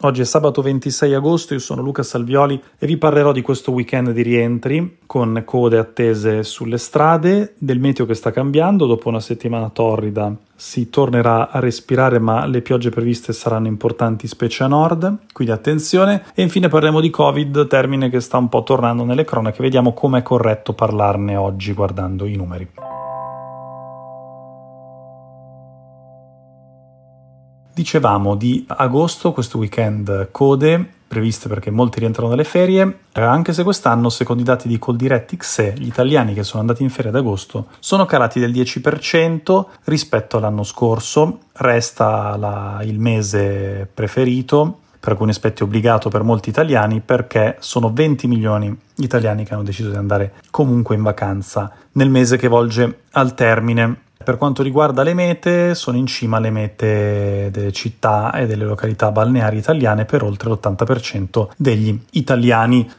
Oggi è sabato 26 agosto, io sono Luca Salvioli e vi parlerò di questo weekend di rientri con code attese sulle strade, del meteo che sta cambiando, dopo una settimana torrida. Si tornerà a respirare ma le piogge previste saranno importanti specie a nord, quindi attenzione. E infine parleremo di Covid, termine che sta un po' tornando nelle cronache, vediamo come è corretto parlarne oggi guardando i numeri. Dicevamo di agosto, questo weekend code previste perché molti rientrano dalle ferie, anche se quest'anno, secondo i dati di Coldiretti XE, gli italiani che sono andati in ferie ad agosto sono calati del 10% rispetto all'anno scorso, resta la, il mese preferito, per alcuni aspetti obbligato per molti italiani, perché sono 20 milioni gli italiani che hanno deciso di andare comunque in vacanza nel mese che volge al termine per quanto riguarda le mete, sono in cima le mete delle città e delle località balneari italiane per oltre l'80% degli italiani.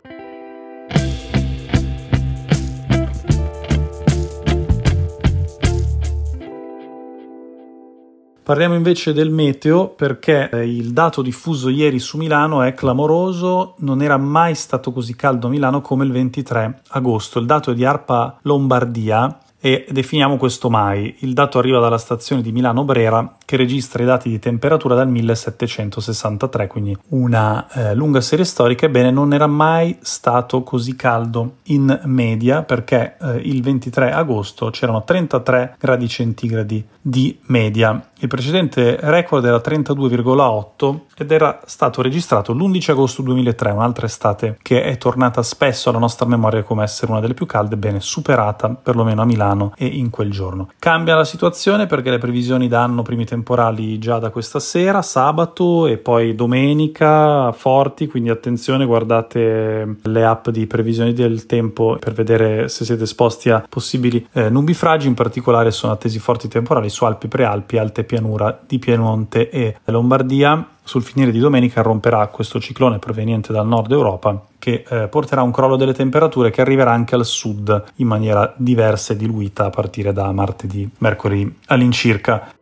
Parliamo invece del meteo perché eh, il dato diffuso ieri su Milano è clamoroso, non era mai stato così caldo a Milano come il 23 agosto. Il dato è di ARPA Lombardia e definiamo questo mai. Il dato arriva dalla stazione di Milano Brera che registra i dati di temperatura dal 1763, quindi una eh, lunga serie storica. Ebbene, non era mai stato così caldo in media perché eh, il 23 agosto c'erano 33 gradi centigradi di media. Il precedente record era 32,8 ed era stato registrato l'11 agosto 2003, un'altra estate che è tornata spesso alla nostra memoria come essere una delle più calde, bene superata perlomeno a Milano e in quel giorno. Cambia la situazione perché le previsioni danno primi temporali già da questa sera, sabato e poi domenica forti, quindi attenzione, guardate le app di previsioni del tempo per vedere se siete esposti a possibili eh, nubifragi, in particolare sono attesi forti temporali su Alpi Prealpi, alte pianura di Piemonte e Lombardia. Sul finire di domenica romperà questo ciclone proveniente dal nord Europa che eh, porterà un crollo delle temperature che arriverà anche al sud in maniera diversa e diluita a partire da martedì, mercoledì all'incirca.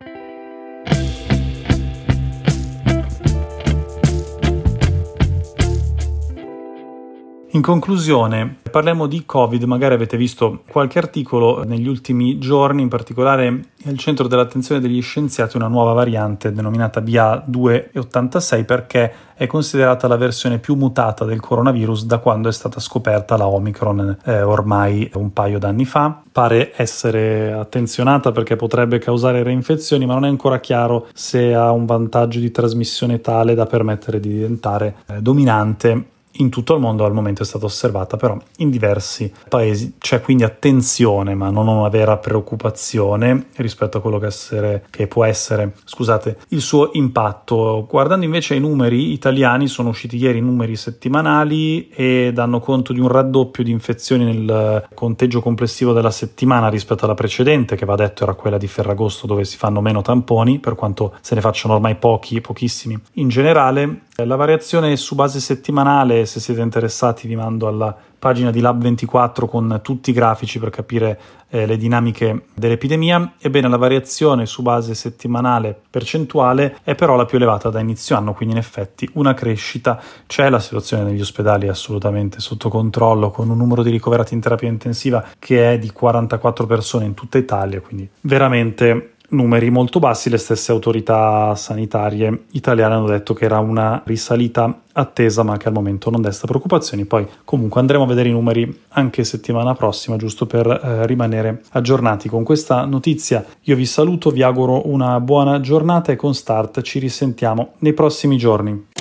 In conclusione, parliamo di Covid, magari avete visto qualche articolo negli ultimi giorni, in particolare al centro dell'attenzione degli scienziati una nuova variante denominata BA286 perché è considerata la versione più mutata del coronavirus da quando è stata scoperta la Omicron eh, ormai un paio d'anni fa. Pare essere attenzionata perché potrebbe causare reinfezioni, ma non è ancora chiaro se ha un vantaggio di trasmissione tale da permettere di diventare eh, dominante in tutto il mondo al momento è stata osservata però in diversi paesi. C'è quindi attenzione, ma non una vera preoccupazione rispetto a quello che, essere, che può essere scusate, il suo impatto. Guardando invece i numeri italiani, sono usciti ieri numeri settimanali e danno conto di un raddoppio di infezioni nel conteggio complessivo della settimana rispetto alla precedente, che va detto era quella di Ferragosto dove si fanno meno tamponi, per quanto se ne facciano ormai pochi, pochissimi. In generale, la variazione su base settimanale se siete interessati vi mando alla pagina di Lab24 con tutti i grafici per capire eh, le dinamiche dell'epidemia. Ebbene, la variazione su base settimanale percentuale è però la più elevata da inizio anno, quindi in effetti una crescita c'è, la situazione negli ospedali è assolutamente sotto controllo con un numero di ricoverati in terapia intensiva che è di 44 persone in tutta Italia, quindi veramente numeri molto bassi, le stesse autorità sanitarie italiane hanno detto che era una risalita attesa ma che al momento non desta preoccupazioni. Poi comunque andremo a vedere i numeri anche settimana prossima giusto per eh, rimanere aggiornati. Con questa notizia io vi saluto, vi auguro una buona giornata e con Start ci risentiamo nei prossimi giorni.